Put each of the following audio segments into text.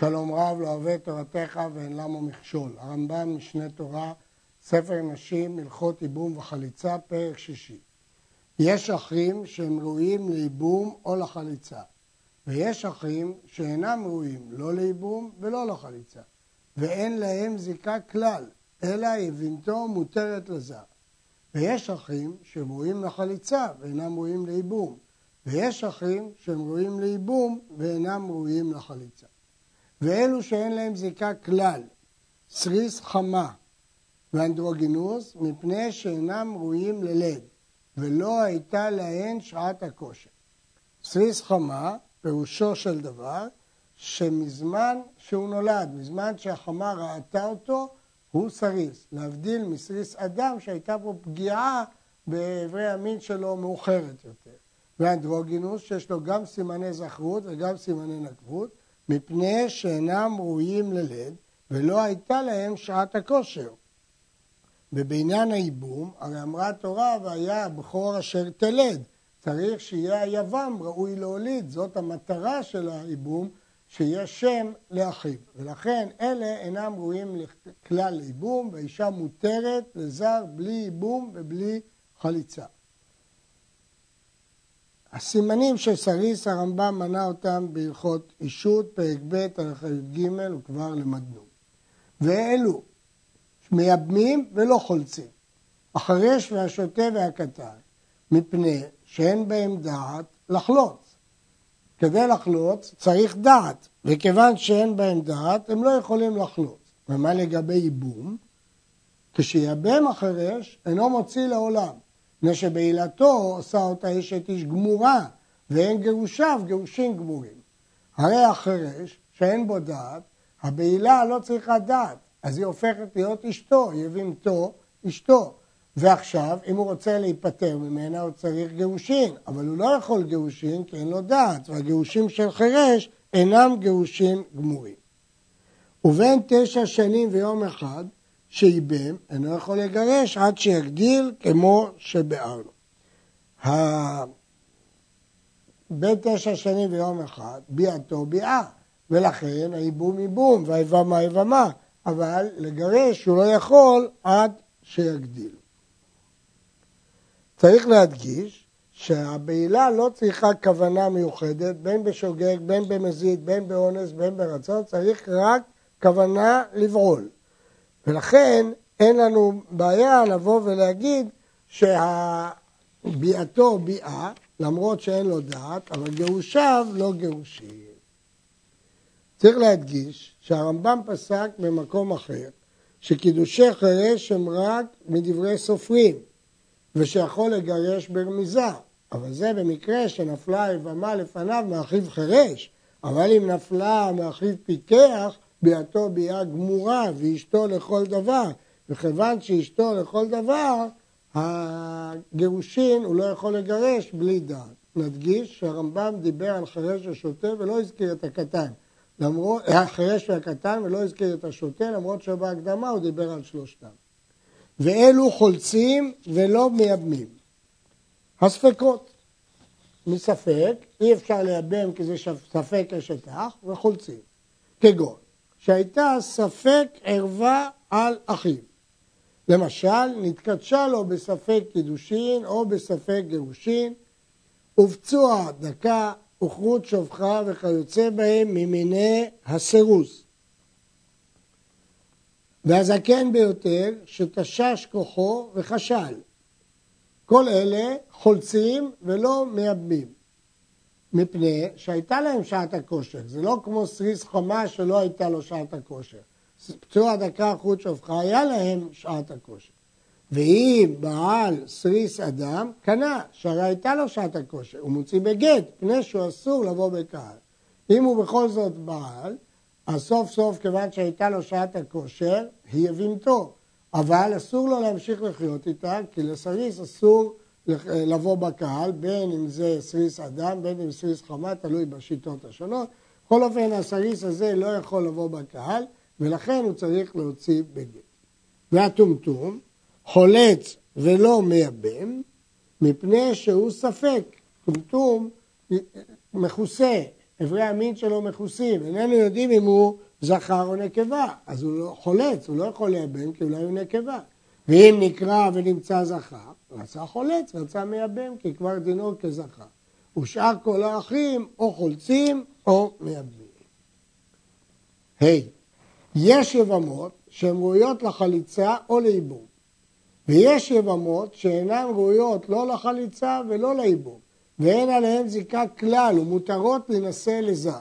שלום רב לאוהבי תורתך ואין למו מכשול. הרמב"ם משנה תורה, ספר נשים, הלכות ייבום וחליצה, פרק שישי. יש אחים שהם ראויים לייבום או לחליצה, ויש אחים שאינם ראויים לא לייבום ולא לחליצה, ואין להם זיקה כלל, אלא יבמתו מותרת לזר. ויש אחים שהם ראויים לחליצה ואינם ראויים לייבום, ויש אחים שהם ראויים לייבום ואינם ראויים לחליצה. ואלו שאין להם זיקה כלל, סריס חמה ואנדרוגינוס, מפני שאינם ראויים לילד, ולא הייתה להן שעת הכושר. סריס חמה, פירושו של דבר, שמזמן שהוא נולד, מזמן שהחמה ראתה אותו, הוא סריס, להבדיל מסריס אדם שהייתה פה פגיעה באיברי המין שלו מאוחרת יותר. ואנדרוגינוס, שיש לו גם סימני זכרות וגם סימני נקבות, מפני שאינם ראויים ללד, ולא הייתה להם שעת הכושר. ובעניין הייבום, הרי אמרה התורה, והיה הבכור אשר תלד. צריך שיהיה היבם ראוי להוליד, זאת המטרה של הייבום, שיהיה שם לאחיו. ולכן אלה אינם ראויים לכלל ייבום, והאישה מותרת לזר בלי ייבום ובלי חליצה. הסימנים של סריס הרמב"ם מנה אותם בהלכות אישות, פרק ב', הלכה י"ג, וכבר למדנו. ואלו מייבמים ולא חולצים, החרש והשוטה והקטן, מפני שאין בהם דעת לחלוץ. כדי לחלוץ צריך דעת, וכיוון שאין בהם דעת הם לא יכולים לחלוץ. ומה לגבי ייבום? כשייבם החרש אינו מוציא לעולם, מפני שבעילתו עושה אותה אשת איש גמורה, ואין גירושיו גירושים גמורים. הרי החירש, שאין בו דעת, הבעילה לא צריכה דעת, אז היא הופכת להיות אשתו, יבימתו אשתו. ועכשיו, אם הוא רוצה להיפטר ממנה, הוא צריך גירושין, אבל הוא לא יכול גירושין כי אין לו דעת, והגירושים של חירש אינם גירושין גמורים. ובין תשע שנים ויום אחד, שייבם, אינו יכול לגרש עד שיגדיל כמו שביארנו. בין תשע שנים ויום אחד, ביאתו ביאה, ולכן הייבום ייבום והיבמה יבמה, אבל לגרש הוא לא יכול עד שיגדיל. צריך להדגיש שהבעילה לא צריכה כוונה מיוחדת, בין בשוגג, בין במזיד, בין באונס, בין ברצון, צריך רק כוונה לבעול. ולכן אין לנו בעיה לבוא ולהגיד שביאתו ביאה, למרות שאין לו דעת, אבל גירושיו לא גירושים. צריך להדגיש שהרמב"ם פסק במקום אחר שקידושי חירש הם רק מדברי סופרים ושיכול לגרש ברמיזה, אבל זה במקרה שנפלה יבמה לפניו מאחיו חירש, אבל אם נפלה מאחיו פיקח ביאתו ביאה גמורה ואשתו לכל דבר, וכיוון שאשתו לכל דבר, הגירושין הוא לא יכול לגרש בלי דעת. נדגיש שהרמב"ם דיבר על חירש ושוטה ולא הזכיר את הקטן. למרות, החירש והקטן ולא הזכיר את השוטה, למרות שבהקדמה הוא דיבר על שלושתם. ואלו חולצים ולא מייבמים. הספקות, מספק, אי אפשר לייבם כי זה ספק אשת אח, וחולצים. כגון, שהייתה ספק ערווה על אחיו. למשל, נתקדשה לו בספק קידושין או בספק גירושין, ופצוע דקה וכרות שופחה וכיוצא בהם ממיני הסירוס. והזקן ביותר שתשש כוחו וכשל. כל אלה חולצים ולא מייבמים. מפני שהייתה להם שעת הכושר. זה לא כמו סריס חמה שלא הייתה לו שעת הכושר. פצוע דקה חוט שופכה, היה להם שעת הכושר. ואם בעל סריס אדם, קנה, שהרי הייתה לו שעת הכושר, הוא מוציא בגט, פני שהוא אסור לבוא בקהל. אם הוא בכל זאת בעל, אז סוף סוף, כיוון שהייתה לו שעת הכושר, היא יבמתו. אבל אסור לו להמשיך לחיות איתה, כי לסריס אסור לבוא בקהל, בין אם זה סריס אדם, בין אם סריס חמה, תלוי בשיטות השונות. בכל אופן, הסריס הזה לא יכול לבוא בקהל, ולכן הוא צריך להוציא בגט. והטומטום חולץ ולא מייבם, מפני שהוא ספק. טומטום מכוסה, אברי המין שלו מכוסים, איננו יודעים אם הוא זכר או נקבה, אז הוא לא חולץ, הוא לא יכול לייבם כי אולי הוא נקבה. ואם נקרע ונמצא זכר, רצה חולץ, רצה מייבם, כי כבר דינו כזכר. ושאר כל האחים או חולצים או מייבמים. ה', יש יבמות שהן ראויות לחליצה או לייבום, ויש יבמות שאינן ראויות לא לחליצה ולא לייבום, ואין עליהן זיקה כלל ומותרות להינשא לזר.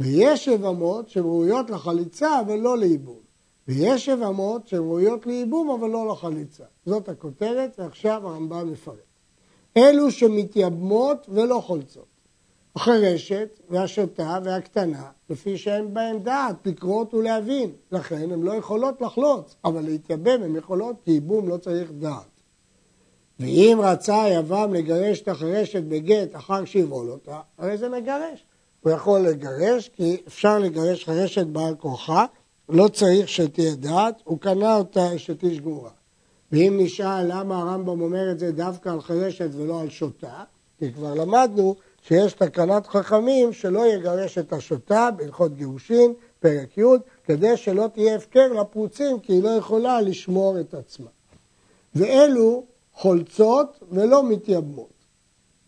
ויש יבמות שהן ראויות לחליצה ולא לייבום. ויש יבמות שהן ראויות לייבום אבל לא לחליצה. זאת הכותרת, ועכשיו הרמב"ם מפרט. אלו שמתייבמות ולא חולצות. החרשת והשוטה והקטנה, לפי שאין בהן דעת לקרות ולהבין, לכן הן לא יכולות לחלוץ, אבל להתייבם הן יכולות, כי ייבום לא צריך דעת. ואם רצה היבם לגרש את החרשת בגט אחר שיבול אותה, הרי זה מגרש. הוא יכול לגרש, כי אפשר לגרש חרשת בעל כורחה, לא צריך שתהיה דעת, הוא קנה אותה אשת איש גמורה. ואם נשאל למה הרמב"ם אומר את זה דווקא על חרשת ולא על שוטה, כי כבר למדנו שיש תקנת חכמים שלא יגרש את השוטה בהלכות גירושין, פרק י', כדי שלא תהיה הפקר לפרוצים, כי היא לא יכולה לשמור את עצמה. ואלו חולצות ולא מתייבמות.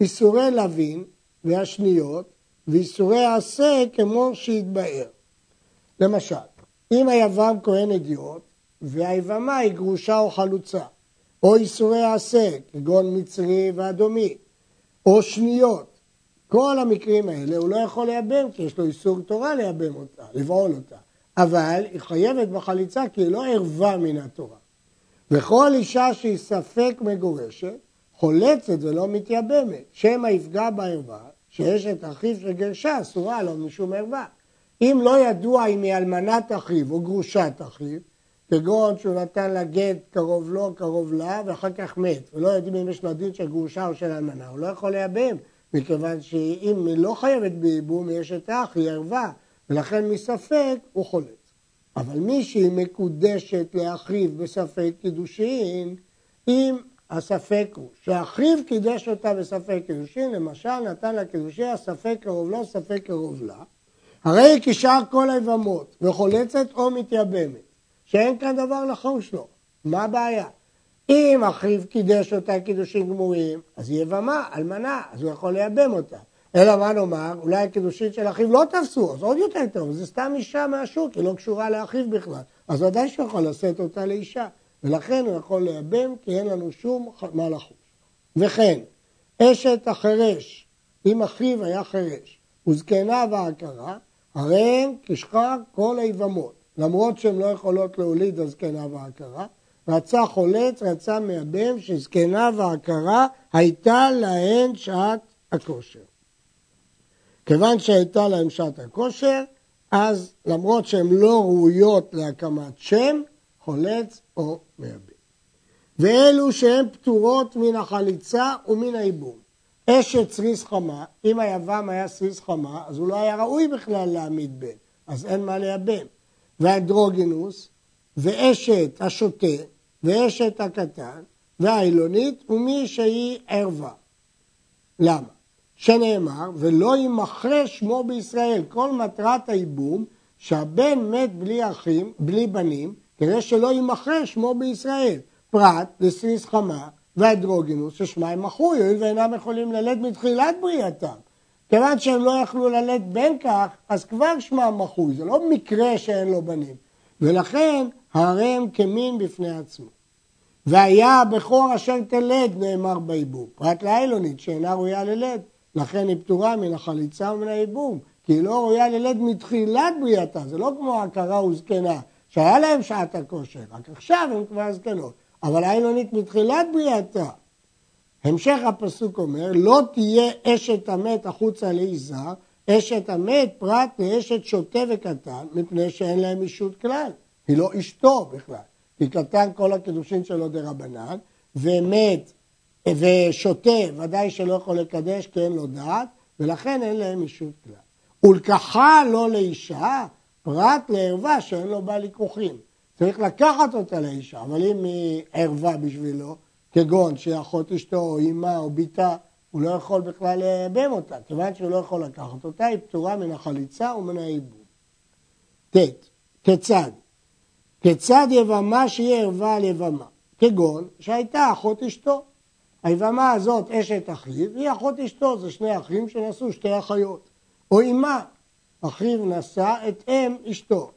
איסורי לווין והשניות ואיסורי עשה כמו שהתבאר. למשל, אם היבם כהן אדיוט והיבמה היא גרושה או חלוצה, או איסורי עשה, כגון מצרי ואדומי, או שניות, כל המקרים האלה הוא לא יכול לייבם, כי יש לו איסור תורה לייבם אותה, לבעול אותה. אבל היא חייבת בחליצה כי היא לא ערווה מן התורה. וכל אישה שהיא ספק מגורשת, חולצת ולא מתייבמת, שמא יפגע בערווה, שיש את אחיו שגרשה, אסורה לו משום ערווה. אם לא ידוע אם היא אלמנת אחיו או גרושת אחיו, כגון שהוא נתן לה גט קרוב לו, קרוב לה, ואחר כך מת, ולא יודעים אם יש לו דין של גרושה או של אלמנה, הוא לא יכול לייבם, מכיוון שאם היא לא חייבת בייבום, יש את האח, היא ערווה, ולכן מספק הוא חולץ. אבל מי שהיא מקודשת לאחיו בספק קידושין, אם הספק הוא שאחיו קידש אותה בספק קידושין, למשל נתן לה קידושין, הספק קרוב לו, ספק קרוב לה, הרי כשאר כל היבמות וחולצת או מתייבמת, שאין כאן דבר לחוש לו, מה הבעיה? אם אחיו קידש אותה קידושים גמורים, אז היא יבמה, אלמנה, אז הוא יכול לייבם אותה. אלא מה נאמר, אולי הקידושין של אחיו לא תפסו, אז עוד יותר טוב, זה סתם אישה מהשוק, היא לא קשורה לאחיו בכלל. אז ודאי שהוא יכול לשאת אותה לאישה, ולכן הוא יכול לייבם, כי אין לנו שום מה לחוש. וכן, אשת החירש, אם אחיו היה חירש, וזקנה ועקרה, הרי הן כשכר כל היבמות, למרות שהן לא יכולות להוליד הזקנה ועקרה, רצה חולץ, רצה מייבם, שזקנה ועקרה הייתה להן שעת הכושר. כיוון שהייתה להם שעת הכושר, אז למרות שהן לא ראויות להקמת שם, חולץ או מייבם. ואלו שהן פטורות מן החליצה ומן הייבום. אשת סריס חמה, אם היבם היה סריס חמה, אז הוא לא היה ראוי בכלל להעמיד בן, אז אין מה לייבם. והאנדרוגינוס, ואשת השוטה, ואשת הקטן, והאיילונית, ומי שהיא ערווה. למה? שנאמר, ולא יימכרה שמו בישראל. כל מטרת הייבום, שהבן מת בלי אחים, בלי בנים, כדי שלא יימכרה שמו בישראל. פרט לסריס חמה והאדרוגינוס, ששמה הם מכרו, יואיל ואינם יכולים ללד מתחילת בריאתם. כיוון שהם לא יכלו ללד בן כך, אז כבר שמם מחוי, זה לא מקרה שאין לו בנים. ולכן הרם כמין בפני עצמו. והיה הבכור אשר תלד נאמר בייבום, פרט לאילונית שאינה ראויה ללד, לכן היא פטורה מן החליצה ומן הייבום, כי היא לא ראויה ללד מתחילת בריאתה, זה לא כמו עקרה וזקנה, שהיה להם שעת הכושר, רק עכשיו הן כבר זקנות, אבל האילונית מתחילת בריאתה. המשך הפסוק אומר, לא תהיה אשת המת החוצה לאיש זר, אשת המת פרט לאשת שוטה וקטן, מפני שאין להם אישות כלל. היא לא אשתו בכלל. כי קטן כל הקידושין שלו דה רבנן, ומת ושותה, ודאי שלא יכול לקדש כי אין לו דעת, ולכן אין להם אישות כלל. ולקחה לא לאישה, פרט לערווה שאין לו בה לקוחים. צריך לקחת אותה לאישה, אבל אם היא ערווה בשבילו, כגון שהיא אחות אשתו, או אמה, או בתה, הוא לא יכול בכלל לייבם אותה, כיוון שהוא לא יכול לקחת אותה, היא פטורה מן החליצה ומן הייבום. ט. כיצד? כיצד יבמה שהיא ערווה על יבמה? כגון שהייתה אחות אשתו. היבמה הזאת אשת אחיו, היא אחות אשתו, זה שני אחים שנשאו שתי אחיות. או אמה, אחיו נשא את אם אשתו.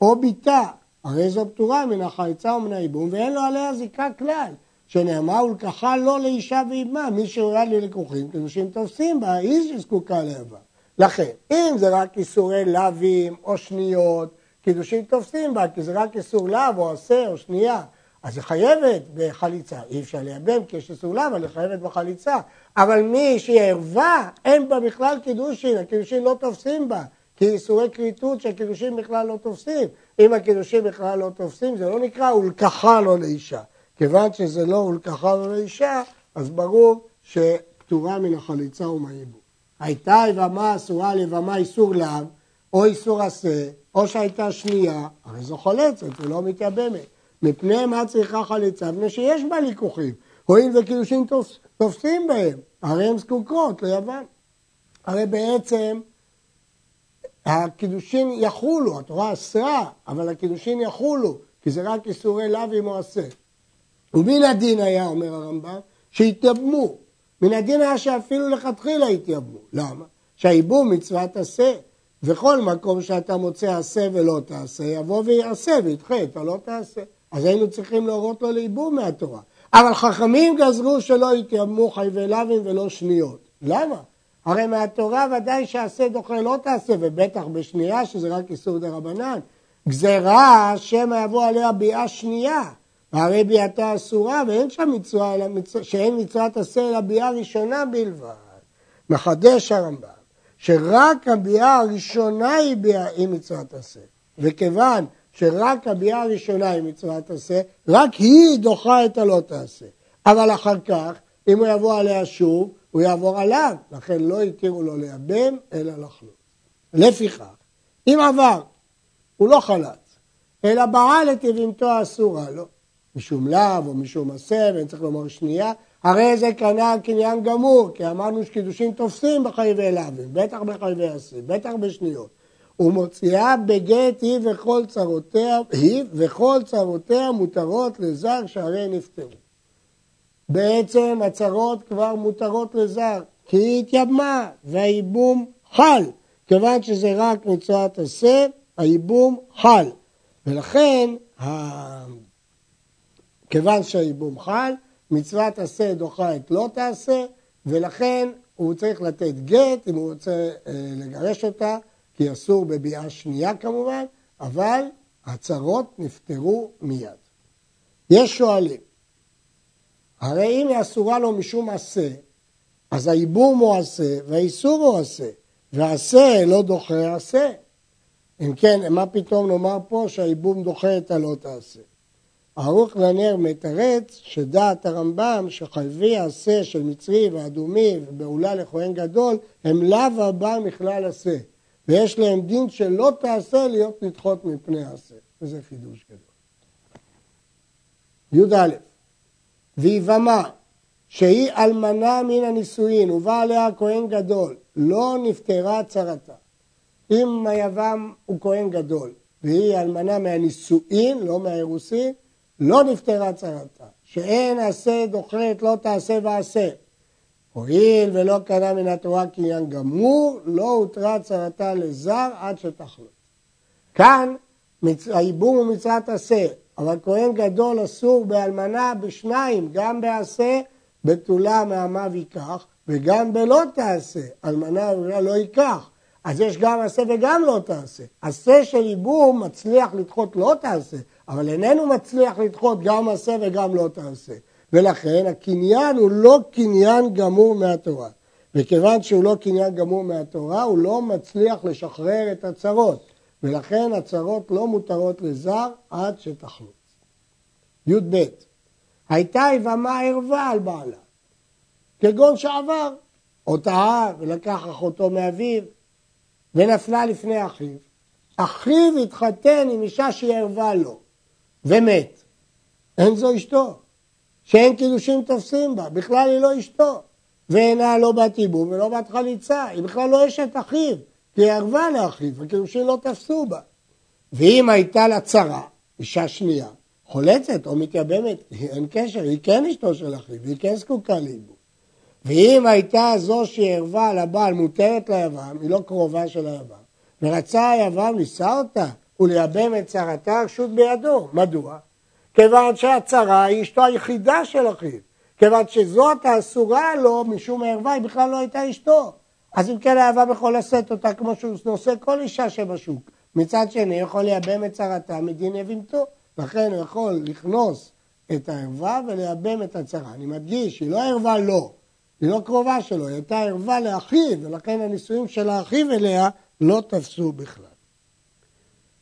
או בתה, הרי זו פטורה מן החליצה ומן הייבום, ואין לו עליה זיקה כלל. שנאמר ולקחה לו לאישה ואימה, מי שראויה ללקוחים, קידושים תופסים בה, היא שזקוקה לאיבה. לכן, אם זה רק איסורי לאווים או שניות, קידושים תופסים בה, כי זה רק איסור לאו או עשה או שנייה, אז היא חייבת בחליצה. אי אפשר לייבם כי יש איסור לאו, אבל היא חייבת בחליצה. אבל מי שהיא ערווה, אין בה בכלל קידושין, הקידושין לא תופסים בה. כי איסורי כריתות שהקידושים בכלל לא תופסים. אם הקידושים בכלל לא תופסים, זה לא נקרא ולקחה לו לאישה. כיוון שזה לא ולקחה לו לאישה, אז ברור שפטורה מן החליצה ומהיבוא. הייתה יבמה אסורה ליבמה איסור לאו, או איסור עשה, או שהייתה שנייה, הרי זו חולצת ולא מתייבמת. מפני מה צריכה חליצה? מפני שיש בה ליכוחים. הואיל וקידושין תופסים בהם, הרי הן זקוקות ליוון. הרי בעצם הקידושין יחולו, התורה אסרה, אבל הקידושין יחולו, כי זה רק איסורי לאו אם הוא עשה. ומן הדין היה, אומר הרמב"ם, שהתייבמו. מן הדין היה שאפילו לכתחילה התייבמו. למה? שהייבום מצוות עשה. וכל מקום שאתה מוצא עשה ולא תעשה, יבוא ויעשה וידחה, אתה לא תעשה. אז היינו צריכים להורות לו לייבום מהתורה. אבל חכמים גזרו שלא יתייבמו חייבי לאווים ולא שניות. למה? הרי מהתורה ודאי שעשה דוחה לא תעשה, ובטח בשנייה שזה רק איסור דה רבנן. גזירה שמא יבוא עליה ביאה שנייה. והרי ביאתה אסורה ואין שם מצווה, שאין מצוות עשה אלא ביאה ראשונה בלבד. מחדש הרמב"ם, שרק הביאה הראשונה היא ביאה היא מצוות עשה. וכיוון שרק הביאה הראשונה היא מצוות עשה, רק היא דוחה את הלא תעשה. אבל אחר כך, אם הוא יבוא עליה שוב, הוא יעבור עליו, לכן לא התירו לו לייבם, אלא לחלוט. לפיכך, אם עבר, הוא לא חלץ, אלא בעל את יבימתו האסורה לו, משום לאו או משום עשה, ואני צריך לומר שנייה, הרי זה כנ"ל קניין גמור, כי אמרנו שקידושין תופסים בחייבי לאווים, בטח בחייבי עשה, בטח בשניות. ומוציאה בגט היא וכל צרותיה, היא וכל צרותיה מותרות לזר שהרי נפטרו. בעצם הצרות כבר מותרות לזר, כי היא התייבמה והייבום חל. כיוון שזה רק מצוות עשה, הייבום חל. ולכן, כיוון שהייבום חל, מצוות עשה דוחה את לא תעשה, ולכן הוא צריך לתת גט אם הוא רוצה אה, לגרש אותה, כי אסור בביאה שנייה כמובן, אבל הצרות נפתרו מיד. יש שואלים, הרי אם היא אסורה לו משום עשה, אז הייבום הוא עשה והאיסור הוא עשה, ועשה לא דוחה עשה. אם כן, מה פתאום נאמר פה שהייבום דוחה את הלא תעשה? ערוך לנר מתרץ שדעת הרמב"ם שחייבי עשה של מצרי ואדומי ובעולה לכהן גדול הם לאו הבא מכלל עשה ויש להם דין שלא תעשה להיות נדחות מפני עשה וזה חידוש גדול. י"א ויבמה שהיא אלמנה מן הנישואין ובא עליה כהן גדול לא נפטרה צרתה אם היבם הוא כהן גדול והיא אלמנה מהנישואין לא מהאירוסין לא נפטרה צרתה, שאין עשה דוחרת לא תעשה ועשה. הואיל ולא קנה מן התורה קניין גמור, לא הותרה צרתה לזר עד שתחלות. כאן הייבום הוא מצוות עשה, אבל כהן גדול אסור באלמנה בשניים, גם בעשה, בתולה מעמיו ייקח, וגם בלא תעשה, אלמנה לא ייקח. אז יש גם עשה וגם לא תעשה. עשה של ייבום מצליח לדחות לא תעשה, אבל איננו מצליח לדחות גם עשה וגם לא תעשה. ולכן הקניין הוא לא קניין גמור מהתורה. וכיוון שהוא לא קניין גמור מהתורה, הוא לא מצליח לשחרר את הצרות. ולכן הצרות לא מותרות לזר עד שתחלוץ. י"ב הייתה יבמה ערווה על בעלה, כגון שעבר, או טעה ולקח אחותו מאביו, ונפלה לפני אחיו. אחיו התחתן עם אישה שהיא ערווה לו. ומת, אין זו אשתו, שאין קידושים תופסים בה, בכלל היא לא אשתו. ואינה לא בת ייבום ולא בת חליצה, היא בכלל לא אשת אחיו, כי היא ערבה לאחיו, הקידושין לא תפסו בה. ואם הייתה לה צרה, אישה שנייה, חולצת או מתייבמת, אין קשר, היא כן אשתו של אחיו, היא כן זקוקה לאיבום. ואם הייתה זו שהיא ערבה לבעל מותרת ליבם, היא לא קרובה של היבם, ורצה היבם לישא אותה ולייבם את צרתה, רשות בידו. מדוע? כיוון שהצרה היא אשתו היחידה של אחיו. כיוון שזאת האסורה לו משום הערווה, היא בכלל לא הייתה אשתו. אז אם כן האהבה יכול לשאת אותה כמו שהוא נושא כל אישה שבשוק. מצד שני, יכול לייבם את צרתה מדין יבימתו. לכן הוא יכול לכנוס את הערווה ולייבם את הצרה. אני מדגיש, היא לא ערווה לו, היא לא קרובה שלו, היא הייתה ערווה לאחיו, ולכן הנישואים של האחיו אליה לא תפסו בכלל.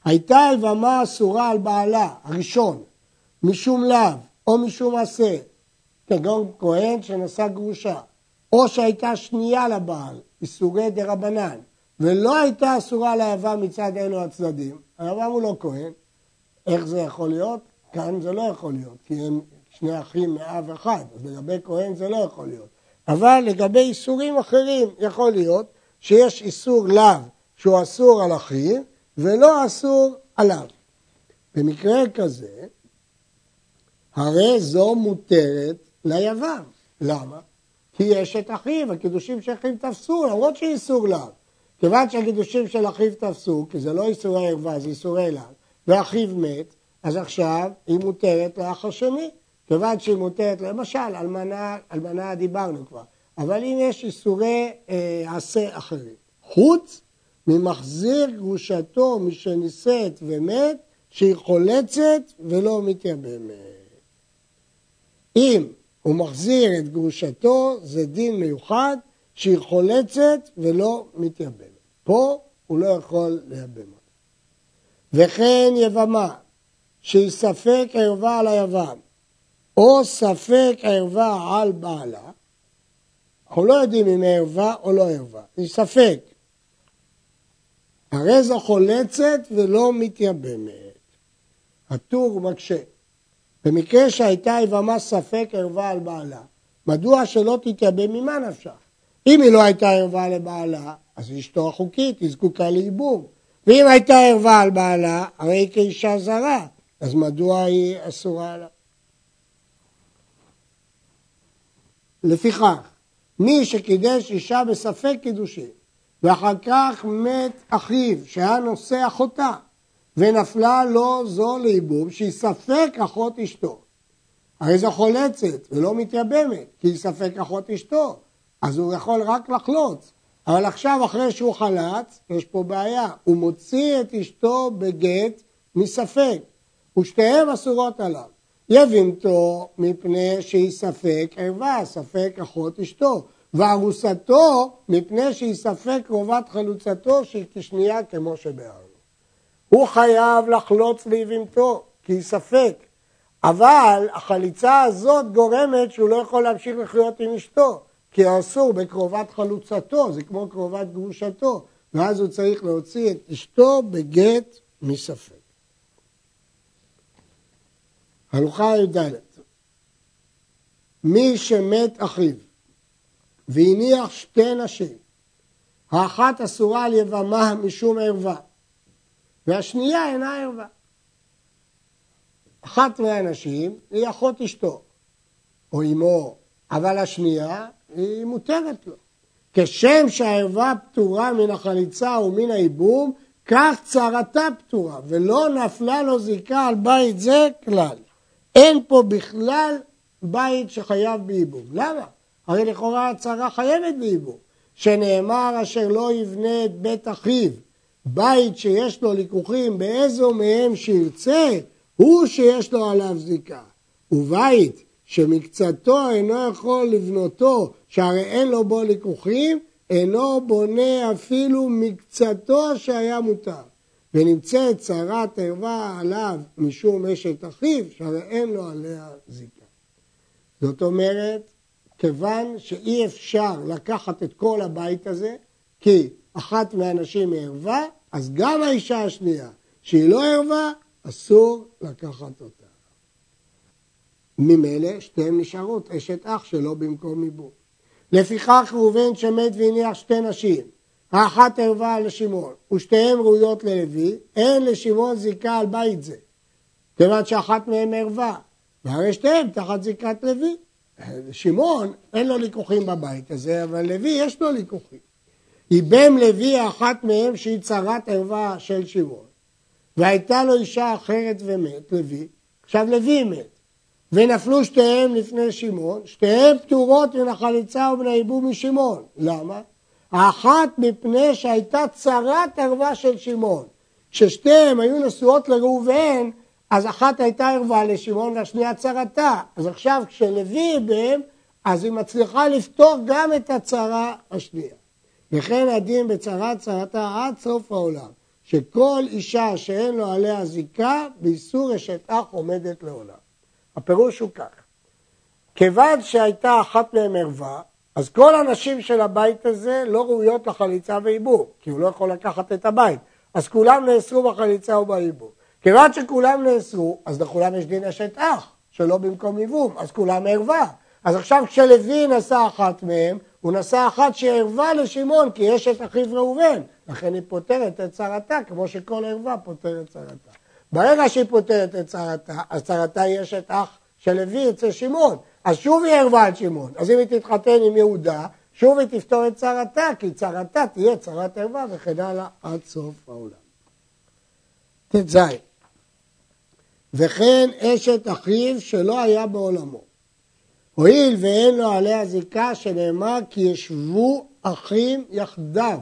הייתה הלבמה אסורה על בעלה, הראשון, משום לאו או משום עשה, כגון כהן שנשא גרושה, או שהייתה שנייה לבעל, איסורי דה רבנן, ולא הייתה אסורה ליבם מצד אלו הצדדים, היבם הוא לא כהן, איך זה יכול להיות? כאן זה לא יכול להיות, כי הם שני אחים מאב אחד, אז לגבי כהן זה לא יכול להיות. אבל לגבי איסורים אחרים יכול להיות שיש איסור לאו שהוא אסור על אחיו ולא אסור עליו. במקרה כזה, הרי זו מותרת ליבם. למה? כי יש את אחיו, הקידושים של אחיו תפסו, למרות שאיסור לאו. כיוון שהקידושים של אחיו תפסו, כי זה לא איסורי ערווה, זה איסורי לאו, ואחיו מת, אז עכשיו היא מותרת לאח השני. כיוון שהיא מותרת, למשל, אלמנה, אלמנה דיברנו כבר, אבל אם יש איסורי אה, עשה אחרים, חוץ ממחזיר גרושתו משנישאת ומת, שהיא חולצת ולא מתייבמת. אם הוא מחזיר את גרושתו, זה דין מיוחד שהיא חולצת ולא מתייבמת. פה הוא לא יכול לייבם אותה. וכן יבמה, שהיא ספק ערווה על היבם, או ספק ערווה על בעלה, אנחנו לא יודעים אם היא ערווה או לא ערווה, היא ספק. הרי זו חולצת ולא מתייבמת. הטור מקשה. במקרה שהייתה יבמה ספק ערווה על בעלה, מדוע שלא תתייבם ממה נפשך? אם היא לא הייתה ערווה לבעלה, אז אשתו החוקית, היא זקוקה לעיבור. ואם הייתה ערווה על בעלה, הרי היא כאישה זרה, אז מדוע היא אסורה לה? לפיכך, מי שקידש אישה בספק קידושין, ואחר כך מת אחיו שהיה נושא אחותה, ונפלה לו זו לייבום, שהיא ספק אחות אשתו. הרי זו חולצת ולא מתייבמת, כי היא ספק אחות אשתו, אז הוא יכול רק לחלוץ. אבל עכשיו, אחרי שהוא חלץ, יש פה בעיה, הוא מוציא את אשתו בגט מספק, ושתיהן אסורות עליו. יבימתו מפני שהיא ספק ערווה, ספק אחות אשתו, וארוסתו מפני שהיא ספק קרובת חלוצתו שהיא כשנייה כמו שביארנו. הוא חייב לחלוץ ליבימתו, כי ספק, אבל החליצה הזאת גורמת שהוא לא יכול להמשיך לחיות עם אשתו, כי אסור בקרובת חלוצתו, זה כמו קרובת גרושתו, ואז הוא צריך להוציא את אשתו בגט מספק. הלוכה י"ד מי שמת אחיו והניח שתי נשים, האחת אסורה על יבמה משום ערווה, והשנייה אינה ערווה. אחת מהנשים היא אחות אשתו, או אמו, אבל השנייה היא מותרת לו. כשם שהערווה פטורה מן החליצה ומן הייבום, כך צרתה פטורה, ולא נפלה לו זיקה על בית זה כלל. אין פה בכלל בית שחייב בייבום. למה? הרי לכאורה הצהרה חייבת בייבום. שנאמר אשר לא יבנה את בית אחיו, בית שיש לו לקוחים באיזו מהם שירצה, הוא שיש לו עליו זיקה. ובית שמקצתו אינו יכול לבנותו, שהרי אין לו בו לקוחים, אינו בונה אפילו מקצתו שהיה מותר. ונמצאת צרת ערווה עליו משום אשת אחיו, שהרי אין לו עליה זיקה. זאת אומרת, כיוון שאי אפשר לקחת את כל הבית הזה, כי אחת מהנשים היא ערווה, אז גם האישה השנייה, שהיא לא ערווה, אסור לקחת אותה. ממילא שתיהן נשארות אשת אח שלא במקום עיבור. לפיכך ראובן שמת והניח שתי נשים, האחת ערווה לשמעון, ושתיהן ראויות ללוי, אין לשמעון זיקה על בית זה, כיוון שאחת מהן ערווה, והרי שתיהן תחת זיקת לוי. שמעון אין לו ליכוחים בבית הזה, אבל לוי יש לו ליכוחים. ייבם לוי אחת מהם שהיא צרת ערווה של שמעון, והייתה לו אישה אחרת ומת, לוי, עכשיו לוי מת, ונפלו שתיהם לפני שמעון, שתיהם פטורות מן החליצה ומן הייבום משמעון. למה? האחת מפני שהייתה צרת ערווה של שמעון. כששתיהם היו נשואות לראובן, אז אחת הייתה ערווה לשמעון והשנייה צרתה. אז עכשיו כשלוי בהם, אז היא מצליחה לפתור גם את הצרה השנייה. וכן הדין בצרת צרתה עד סוף העולם, שכל אישה שאין לו עליה זיקה, באיסור אשת אח עומדת לעולם. הפירוש הוא כך, כיוון שהייתה אחת מהן ערווה, אז כל הנשים של הבית הזה לא ראויות לחליצה ועיבור, כי הוא לא יכול לקחת את הבית. אז כולם נאסרו בחליצה ובעיבור. כיוון שכולם נאסרו, אז לכולם יש דין אשת אח, שלא במקום ייבום, אז כולם ערווה. אז עכשיו כשלוי נשא אחת מהם, הוא נשא אחת שערווה לשמעון, כי יש את אחיו ראובן, לכן היא פותרת את צרתה, כמו שכל ערווה פותרת צרתה. ברגע שהיא פותרת את צרתה, אז צרתה יש את אח של לוי אצל שמעון, אז שוב היא ערווה על שמעון. אז אם היא תתחתן עם יהודה, שוב היא תפתור את צרתה, כי צרתה תהיה צרת ערווה וכן הלאה עד סוף העולם. ט"ז וכן אשת אחיו שלא היה בעולמו. הואיל ואין לו עליה זיקה שנאמר כי ישבו אחים יחדיו.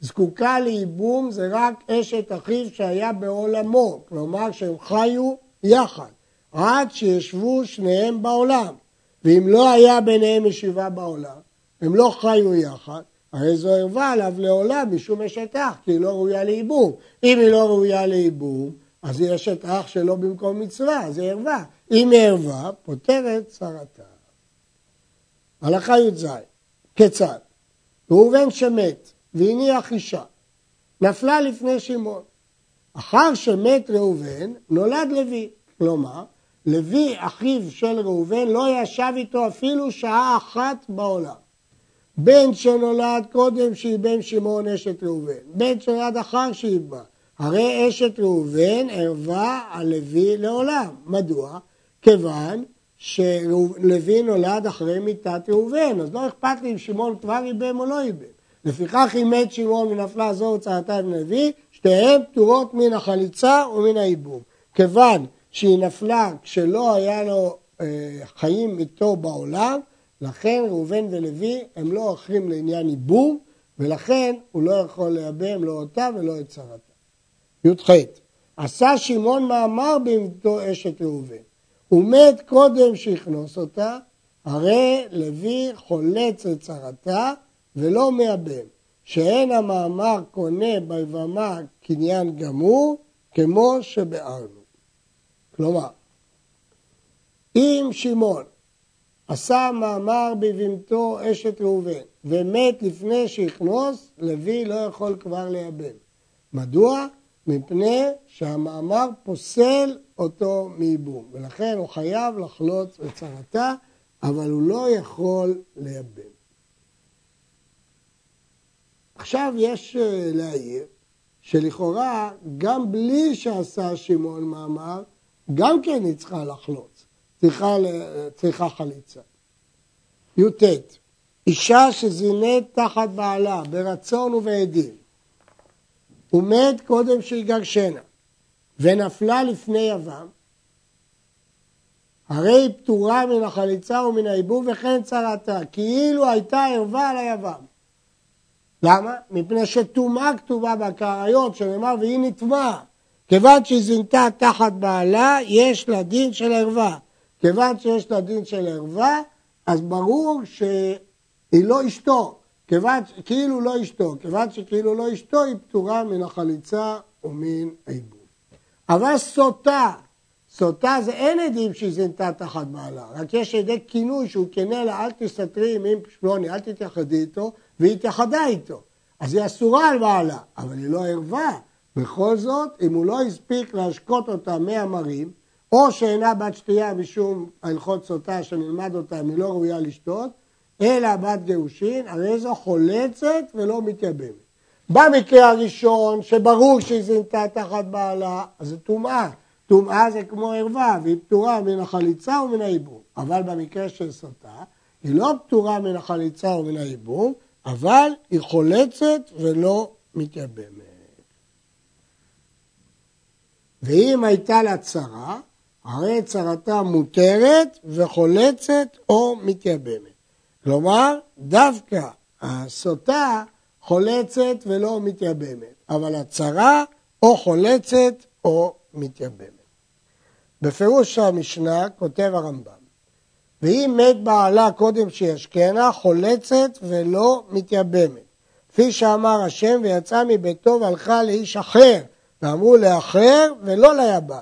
זקוקה לייבום זה רק אשת אחיו שהיה בעולמו, כלומר שהם חיו יחד, עד שישבו שניהם בעולם. ואם לא היה ביניהם ישיבה בעולם, הם לא חיו יחד, הרי זו ערווה עליו לעולם משום אשת אח, כי היא לא ראויה לייבום. אם היא לא ראויה לייבום, אז היא אשת אח שלא במקום מצווה, אז היא ערווה. אם היא ערווה, פוטרת צרתה. הלכה י"ז, כיצד? ראובן שמת והניח אישה, נפלה לפני שמעון. אחר שמת ראובן, נולד לוי. כלומר, לוי, אחיו של ראובן, לא ישב איתו אפילו שעה אחת בעולם. בן שנולד קודם שאיבן שמעון אשת ראובן, בן שנולד אחר שאיבא. הרי אשת ראובן ערבה על לוי לעולם. מדוע? כיוון שלוי נולד אחרי מיתת ראובן, אז לא אכפת לי אם שמעון כבר איבם או לא איבם. לפיכך אם מת שמעון ונפלה זו הוצאתה עם לוי, שתיהן פטורות מן החליצה ומן הייבום. כיוון שהיא נפלה כשלא היה לו אה, חיים איתו בעולם, לכן ראובן ולוי הם לא אחרים לעניין ייבום, ולכן הוא לא יכול לייבם לא אותה ולא את צרתה. י"ח עשה שמעון מאמר במותו אשת ראובן. הוא מת קודם שיכנוס אותה, הרי לוי חולץ את צרתה ולא מייבם, שאין המאמר קונה ביבמה קניין גמור, כמו שבארנו. כלומר, אם שמעון עשה מאמר בבהמתו אשת ראובן ומת לפני שיכנוס, לוי לא יכול כבר לייבם. מדוע? מפני שהמאמר פוסל אותו מייבום, ולכן הוא חייב לחלוץ את צרתה, אבל הוא לא יכול לייבם. עכשיו יש אה, להעיר שלכאורה גם בלי שעשה שמעון מאמר, גם כן היא צריכה לחלוץ, צריכה, צריכה חליצה. י"ט אישה שזינית תחת בעלה ברצון ובעדים הוא מת קודם שיגרשנה ונפלה לפני יבם, הרי היא פטורה מן החליצה ומן העיבוב וכן צרתה, כאילו הייתה ערווה על היבם. למה? מפני שטומאה כתובה בקריות, שנאמר והיא נטמעה. כיוון שהיא זינתה תחת בעלה, יש לה דין של ערווה. כיוון שיש לה דין של ערווה, אז ברור שהיא לא אשתו. כיוון, כאילו לא אשתו, כיוון שכאילו לא אשתו, היא פטורה מן החליצה ומן העיבוד. אבל סוטה, סוטה זה אין עדים שהיא זינתה תחת בעלה, רק יש עדי כינוי שהוא כנה לה אל תסתתרי עם פלוני, אל תתייחדי איתו, והיא התייחדה איתו. אז היא אסורה על בעלה, אבל היא לא ערווה. בכל זאת, אם הוא לא הספיק להשקות אותה מהמרים, או שאינה בת שתייה משום הלכות סוטה שנלמד אותה, אם היא לא ראויה לשתות, אלא בת גירושין, הרי זו חולצת ולא מתייבמת. במקרה הראשון, שברור שהיא זינתה תחת בעלה, אז זה טומאה. טומאה זה כמו ערווה, והיא פטורה מן החליצה ומן הייבום. אבל במקרה של סוטה, היא לא פטורה מן החליצה ומן הייבום, אבל היא חולצת ולא מתייבמת. ואם הייתה לה צרה, הרי צרתה מותרת וחולצת או מתייבמת. כלומר, דווקא הסוטה חולצת ולא מתייבמת, אבל הצרה או חולצת או מתייבמת. בפירוש המשנה כותב הרמב"ם, ואם מת בעלה קודם שישכנה, חולצת ולא מתייבמת. כפי שאמר השם, ויצאה מביתו והלכה לאיש אחר, ואמרו לאחר ולא ליבם,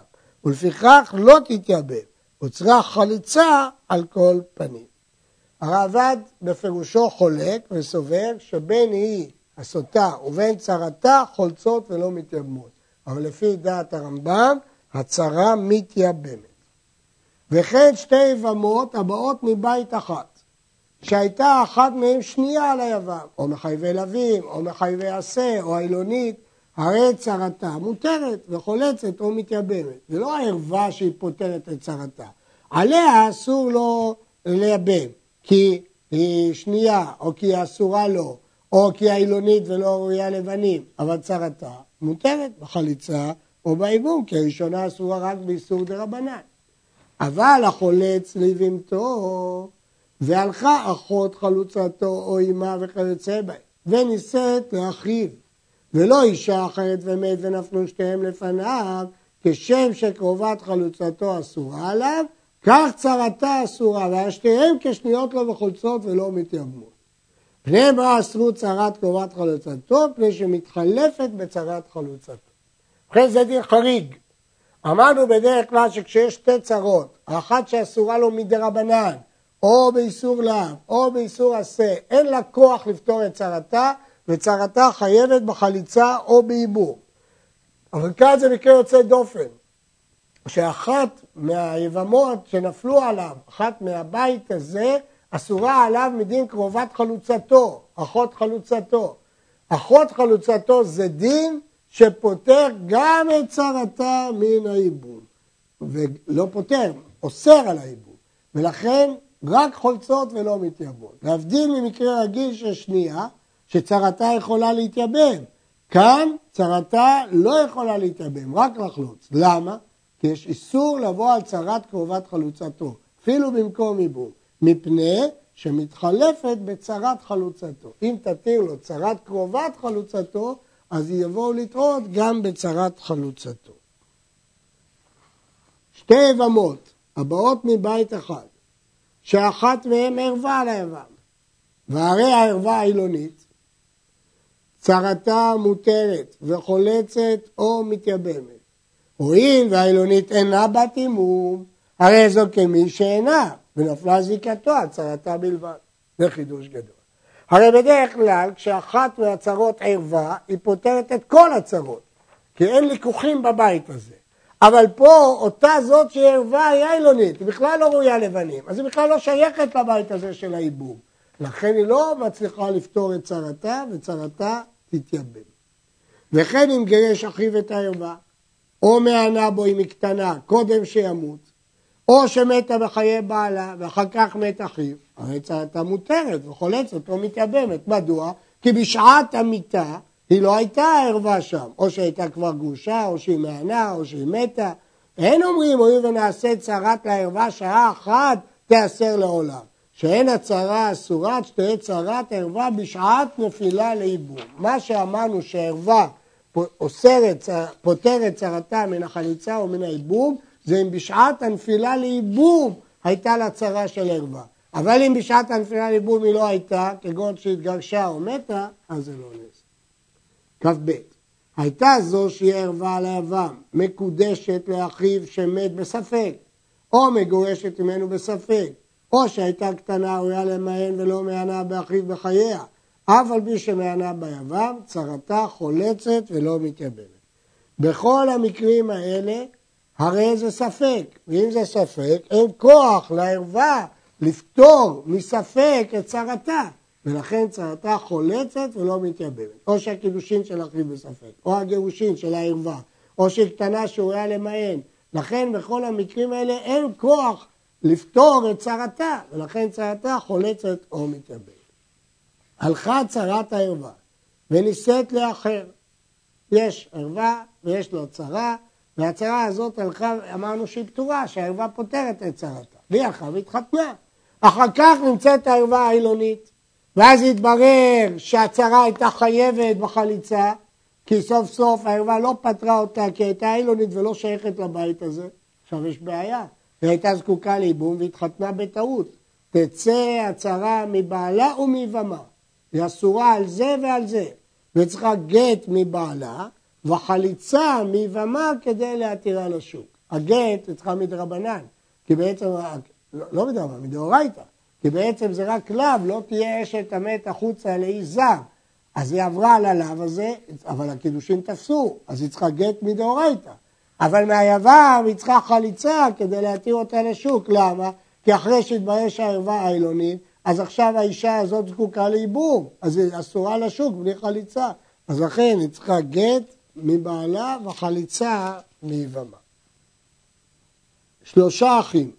ולפיכך לא תתייבם, הוצרה חליצה על כל פנים. הרעב"ד בפירושו חולק וסובר שבין היא הסוטה ובין צרתה חולצות ולא מתייבמות. אבל לפי דעת הרמב"ם, הצרה מתייבמת. וכן שתי יבמות הבאות מבית אחת, שהייתה אחת מהן שנייה על היבם, או מחייבי לווים, או מחייבי עשה, או עילונית, הרי צרתה מותרת וחולצת או מתייבמת. זה לא הערווה שהיא פוטרת את צרתה. עליה אסור לו לייבם, כי היא שנייה, או כי היא אסורה לו, או כי היא איילונית ולא ראויה לבנים, אבל צרתה מותרת בחליצה או בייבום, כי הראשונה אסורה רק באיסור דרבנן. אבל החולץ ליבמתו, והלכה אחות חלוצתו או אמה וכיוצא בהם, ונישאת לאחיו, ולא אישה אחרת ומת ונפלו שתיהם לפניו, כשם שקרובת חלוצתו אסורה עליו, כך צרתה אסורה, והשתיהם כשניות לו בחולצות ולא מתייבמות. פני מה אסרו צרת קרובת חלוצתו? פני שמתחלפת בצרת חלוצתו. ובכן זה דין חריג. אמרנו בדרך כלל שכשיש שתי צרות, האחת שאסורה לו מדרבנן, או באיסור לאו, או באיסור עשה, אין לה כוח לפתור את צרתה, וצרתה חייבת בחליצה או בעיבור. אבל כאן זה מקרה יוצא דופן, שאחת מהיבמות שנפלו עליו, אחת מהבית הזה, אסורה עליו מדין קרובת חלוצתו, אחות חלוצתו. אחות חלוצתו זה דין שפוטר גם את צרתה מן העיבוד. ולא פוטר, אוסר על העיבוד. ולכן רק חולצות ולא מתייבמות. להבדיל ממקרה רגיל של שנייה, שצרתה יכולה להתייבם. כאן צרתה לא יכולה להתייבם, רק לחלוץ. למה? יש איסור לבוא על צרת קרובת חלוצתו, אפילו במקום ייבום, מפני שמתחלפת בצרת חלוצתו. אם תתיר לו צרת קרובת חלוצתו, אז יבואו לטעות גם בצרת חלוצתו. שתי יבמות הבאות מבית אחד, שאחת מהן ערווה על היבם, והרי הערווה העילונית, צרתה מותרת וחולצת או מתייבמת. הואיל והעילונית אינה בת אימום, הרי זו כמי שאינה, ונפלה זיקתו על צרתה בלבד. זה חידוש גדול. הרי בדרך כלל כשאחת מהצרות ערווה, היא פותרת את כל הצרות, כי אין ליכוחים בבית הזה. אבל פה אותה זאת שהיא ערווה היא איילונית, היא בכלל לא ראויה לבנים, אז היא בכלל לא שייכת לבית הזה של העיבור. לכן היא לא מצליחה לפתור את צרתה, וצרתה תתייבם. וכן אם גירש אחיו את הערווה, או מענה בו אם היא קטנה, קודם שימות, או שמתה בחיי בעלה ואחר כך מת אחיו, הרי צרתה מותרת וחולצת או מתייבמת. מדוע? כי בשעת המיתה היא לא הייתה ערווה שם, או שהייתה כבר גרושה, או שהיא מענה, או שהיא מתה. אין אומרים, הואיל ונעשה צרת לערווה שעה אחת, תיאסר לעולם. שאין הצרה אסורה, שתהיה צרת ערווה בשעת נפילה לאיבום. מה שאמרנו שערווה אוסרת, פותרת צרתה מן החליצה או מן האיבום, זה אם בשעת הנפילה לאיבום הייתה לה צרה של ערווה. אבל אם בשעת הנפילה לאיבום היא לא הייתה, כגון שהתגרשה או מתה, אז זה לא נס. כ"ב הייתה זו שהיא ערווה על היבם, מקודשת לאחיו שמת בספק, או מגורשת ממנו בספק, או שהייתה קטנה ראויה למען ולא מענה באחיו בחייה, אף על פי שמענה ביבם, צרתה חולצת ולא מתייבמת. בכל המקרים האלה הרי זה ספק, ואם זה ספק, אין כוח לערווה לפתור מספק את צרתה, ולכן צרתה חולצת ולא מתייבמת. או שהקידושין של אחיו בספק, או הגירושין של הערווה, או שקטנה שהוא היה למען. לכן בכל המקרים האלה אין כוח לפתור את צרתה, ולכן צרתה חולצת או מתייבמת. הלכה צרת הערווה ונישאת לאחר. יש ערווה ויש לו צרה, והצרה הזאת הלכה, אמרנו שהיא פתורה, שהערווה פותרת את צרתה. והיא הלכה והתחתנה. אחר כך נמצאת הערווה העילונית, ואז התברר שהצרה הייתה חייבת בחליצה, כי סוף סוף הערווה לא פתרה אותה כי הייתה עילונית ולא שייכת לבית הזה. עכשיו יש בעיה, היא הייתה זקוקה לייבום והתחתנה בטעות. תצא הצרה מבעלה ומבמה. היא אסורה על זה ועל זה. וצריכה גט מבעלה וחליצה מבמה כדי להתירה לשוק. הגט היא צריכה מדרבנן, כי בעצם, לא, לא מדרבנן, מדאורייתא, כי בעצם זה רק לאו, לא תהיה אשת המת החוצה לאיש זר. אז היא עברה על הלאו הזה, אבל הקידושין תפסו, אז היא צריכה גט מדאורייתא. אבל מהיבם היא צריכה חליצה כדי להתיר אותה לשוק. למה? כי אחרי שהתברר שהערווה העילונית, אז עכשיו האישה הזאת זקוקה לייבום, אז היא אסורה לשוק בלי חליצה. אז לכן היא צריכה גט מבעלה וחליצה מיבמה. שלושה אחים,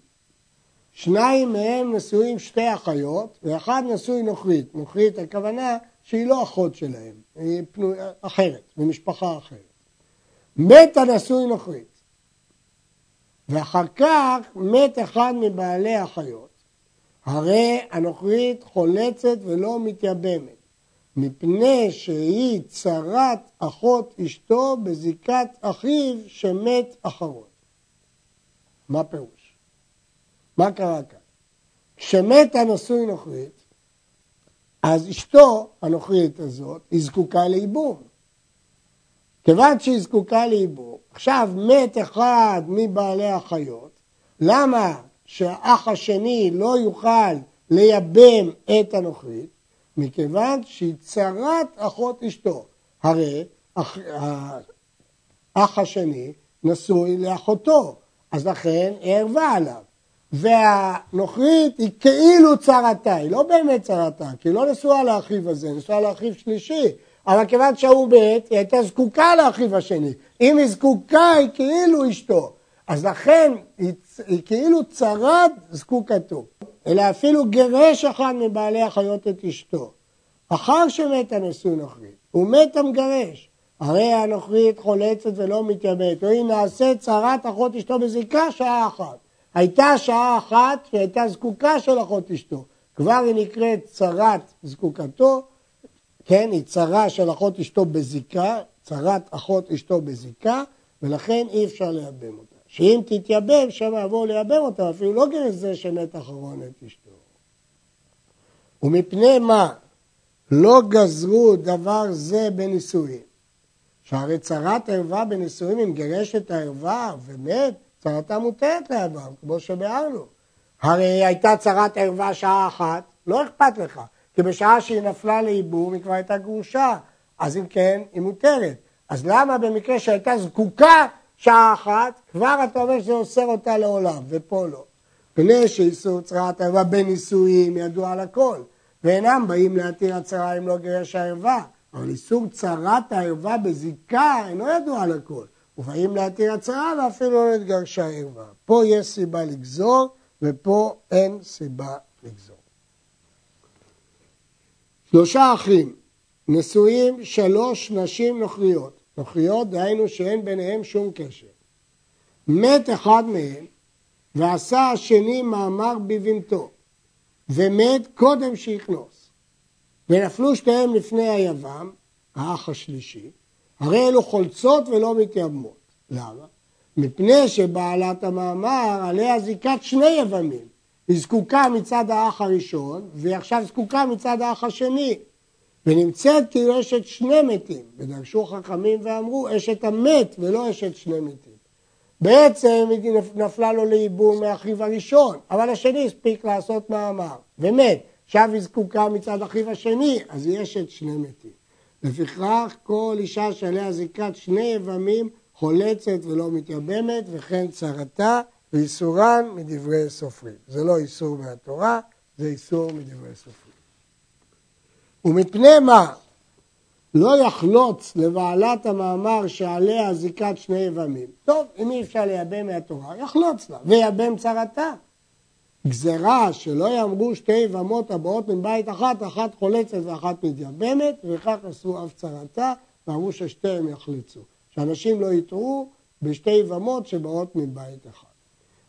שניים מהם נשואים שתי אחיות, ואחד נשוי נוכרית. נוכרית הכוונה שהיא לא אחות שלהם, היא פנו... אחרת, ממשפחה אחרת. מת הנשוי נוכרית, ואחר כך מת אחד מבעלי החיות, הרי הנוכרית חולצת ולא מתייבמת, מפני שהיא צרת אחות אשתו בזיקת אחיו שמת אחרון. מה פירוש? מה קרה כאן? כשמת הנשוי נוכרית, אז אשתו הנוכרית הזאת, היא זקוקה לייבום. כיוון שהיא זקוקה לייבום, עכשיו מת אחד מבעלי החיות, למה שהאח השני לא יוכל לייבם את הנוכרית? מכיוון שהיא צרת אחות אשתו. הרי אח, האח השני נשוי לאחותו, אז לכן היא ערבה עליו. והנוכרית היא כאילו צרתה, היא לא באמת צרתה, כי היא לא נשואה לאחיו הזה, נשואה לאחיו שלישי, אבל כיוון שהוא מת, היא הייתה זקוקה לאחיו השני. אם היא זקוקה, היא כאילו אשתו. אז לכן היא, היא כאילו צרת זקוקתו. אלא אפילו גירש אחד מבעלי החיות את אשתו. אחר שמת הנשוי נוכרית, הוא מת המגרש. הרי הנוכרית חולצת ולא מתייבמת, או היא נעשית צרת אחות אשתו בזיקה שעה אחת. הייתה שעה אחת שהייתה זקוקה של אחות אשתו. כבר היא נקראת צרת זקוקתו, כן, היא צרה של אחות אשתו בזיקה, צרת אחות אשתו בזיקה, ולכן אי אפשר לייבם אותה. שאם תתייבם, שם יבואו לייבם אותה, אפילו לא גרש זה שמת אחרון את אשתו. ומפני מה לא גזרו דבר זה בנישואים? שהרי צרת ערווה בנישואים, אם גירש את הערווה ומת, צרתה מותרת לאדם, כמו שביארנו. הרי הייתה צרת ערווה שעה אחת, לא אכפת לך, כי בשעה שהיא נפלה לייבום היא כבר הייתה גרושה, אז אם כן, היא מותרת. אז למה במקרה שהייתה זקוקה שעה אחת, כבר אתה אומר שזה אוסר אותה לעולם, ופה לא. פני שאיסור צרת ערווה בנישואים ידוע על הכל, ואינם באים להתיר הצהרה אם לא גירש הערווה, אבל איסור צרת הערווה בזיקה אינו ידוע על הכל. ובאים להתיר הצהרה ואפילו לא התגרשה ערווה. פה יש סיבה לגזור ופה אין סיבה לגזור. שלושה אחים, נשואים שלוש נשים נוכריות. נוכריות דהיינו שאין ביניהם שום קשר. מת אחד מהם ועשה השני מאמר בבנתו ומת קודם שיכנוס. ונפלו שתיהם לפני היבם, האח השלישי, הרי אלו חולצות ולא מתייבמות. למה? מפני שבעלת המאמר עליה זיקת שני יבמים. היא זקוקה מצד האח הראשון, והיא עכשיו זקוקה מצד האח השני. ונמצאת כאילו אשת שני מתים. ודרשו חכמים ואמרו, אשת המת ולא אשת שני מתים. בעצם היא נפלה לו לאיבום מאחיו הראשון, אבל השני הספיק לעשות מאמר, ומת. עכשיו היא זקוקה מצד אחיו השני, אז היא אשת שני מתים. לפיכך כל אישה שעליה זיקת שני יבמים חולצת ולא מתייבמת וכן צרתה ואיסורן מדברי סופרים. זה לא איסור מהתורה, זה איסור מדברי סופרים. ומפני מה לא יחלוץ לבעלת המאמר שעליה זיקת שני יבמים. טוב, אם אי אפשר לייבם מהתורה, יחלוץ לה, ויבם צרתה. גזרה שלא יאמרו שתי יבמות הבאות מבית אחת, אחת חולצת ואחת מתייבמת, וכך עשו אף צרתה, ואמרו ששתיהם יחלצו. שאנשים לא יטעו בשתי יבמות שבאות מבית אחד.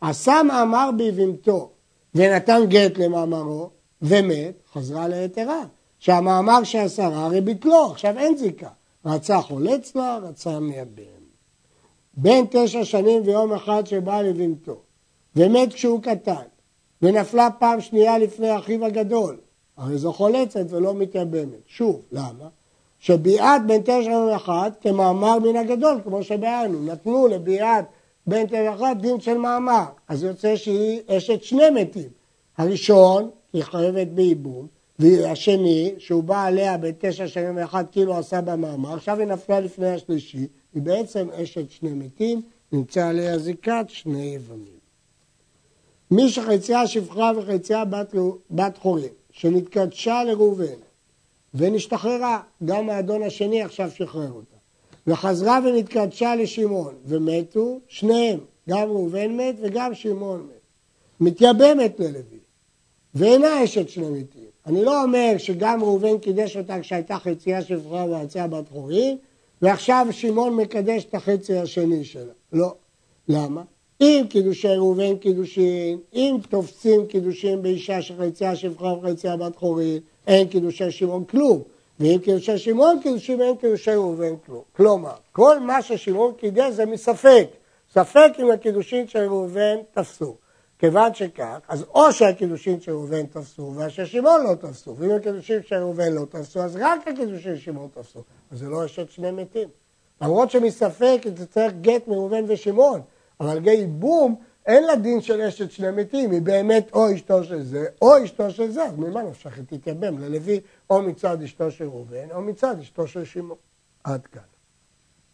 עשה מאמר ביבמתו ונתן גט למאמרו ומת, חזרה ליתרה. שהמאמר שעשרה הרי ביטלו, עכשיו אין זיקה. רצה חולץ לה, רצה מייבם. בין תשע שנים ויום אחד שבא לבנתו, ומת כשהוא קטן, ונפלה פעם שנייה לפני אחיו הגדול, הרי זו חולצת ולא מתייבמת. שוב, למה? שביעת בין תשע ואחת כמאמר מן הגדול, כמו שבאנו, נתנו לביעת בין תשע ואחת דין של מאמר, אז יוצא שהיא אשת שני מתים. הראשון, היא חייבת בייבום, והשני, שהוא בא עליה בתשע שנים ואחת כאילו עשה במאמר, עכשיו היא נפלה לפני השלישי, היא בעצם אשת שני מתים, נמצא עליה זיקת שני יבמים. מי שחצייה שפחה וחצייה בת, בת חורים, שנתקדשה לראובן ונשתחררה, גם האדון השני עכשיו שחרר אותה, וחזרה ונתקדשה לשמעון, ומתו שניהם, גם ראובן מת וגם שמעון מת. מתייבמת ללוי, ואינה אשת שני מתים. אני לא אומר שגם ראובן קידש אותה כשהייתה חצייה שפחה ויצאה בת חורים, ועכשיו שמעון מקדש את החצי השני שלה. לא. למה? אם קידושי ראובן קידושין, אם תופסים קידושין באישה שחצייה שפחה וחצייה בת חורין, אין קידושי שמעון כלום. ואם קידושי שמעון קידושים אין קידושי ראובן כלום. כלומר, כל מה ששמעון קידש זה מספק. ספק אם הקידושין של ראובן תפסו. כיוון שכך, אז או שהקידושין של ראובן תפסו ושל שמעון לא תפסו, ואם הקידושין של ראובן לא תפסו, אז רק הקידושין של שמעון תפסו. אז זה לא אשת שני מתים. למרות שמספק זה צריך גט מראובן ושמעון, אבל גיא בום אין לה דין של אשת שני מתים, היא באמת או אשתו של זה או אשתו של זה, אז ממה נפשך היא תתייבם ללוי או מצד אשתו של ראובן או מצד אשתו של שמעון. עד כאן.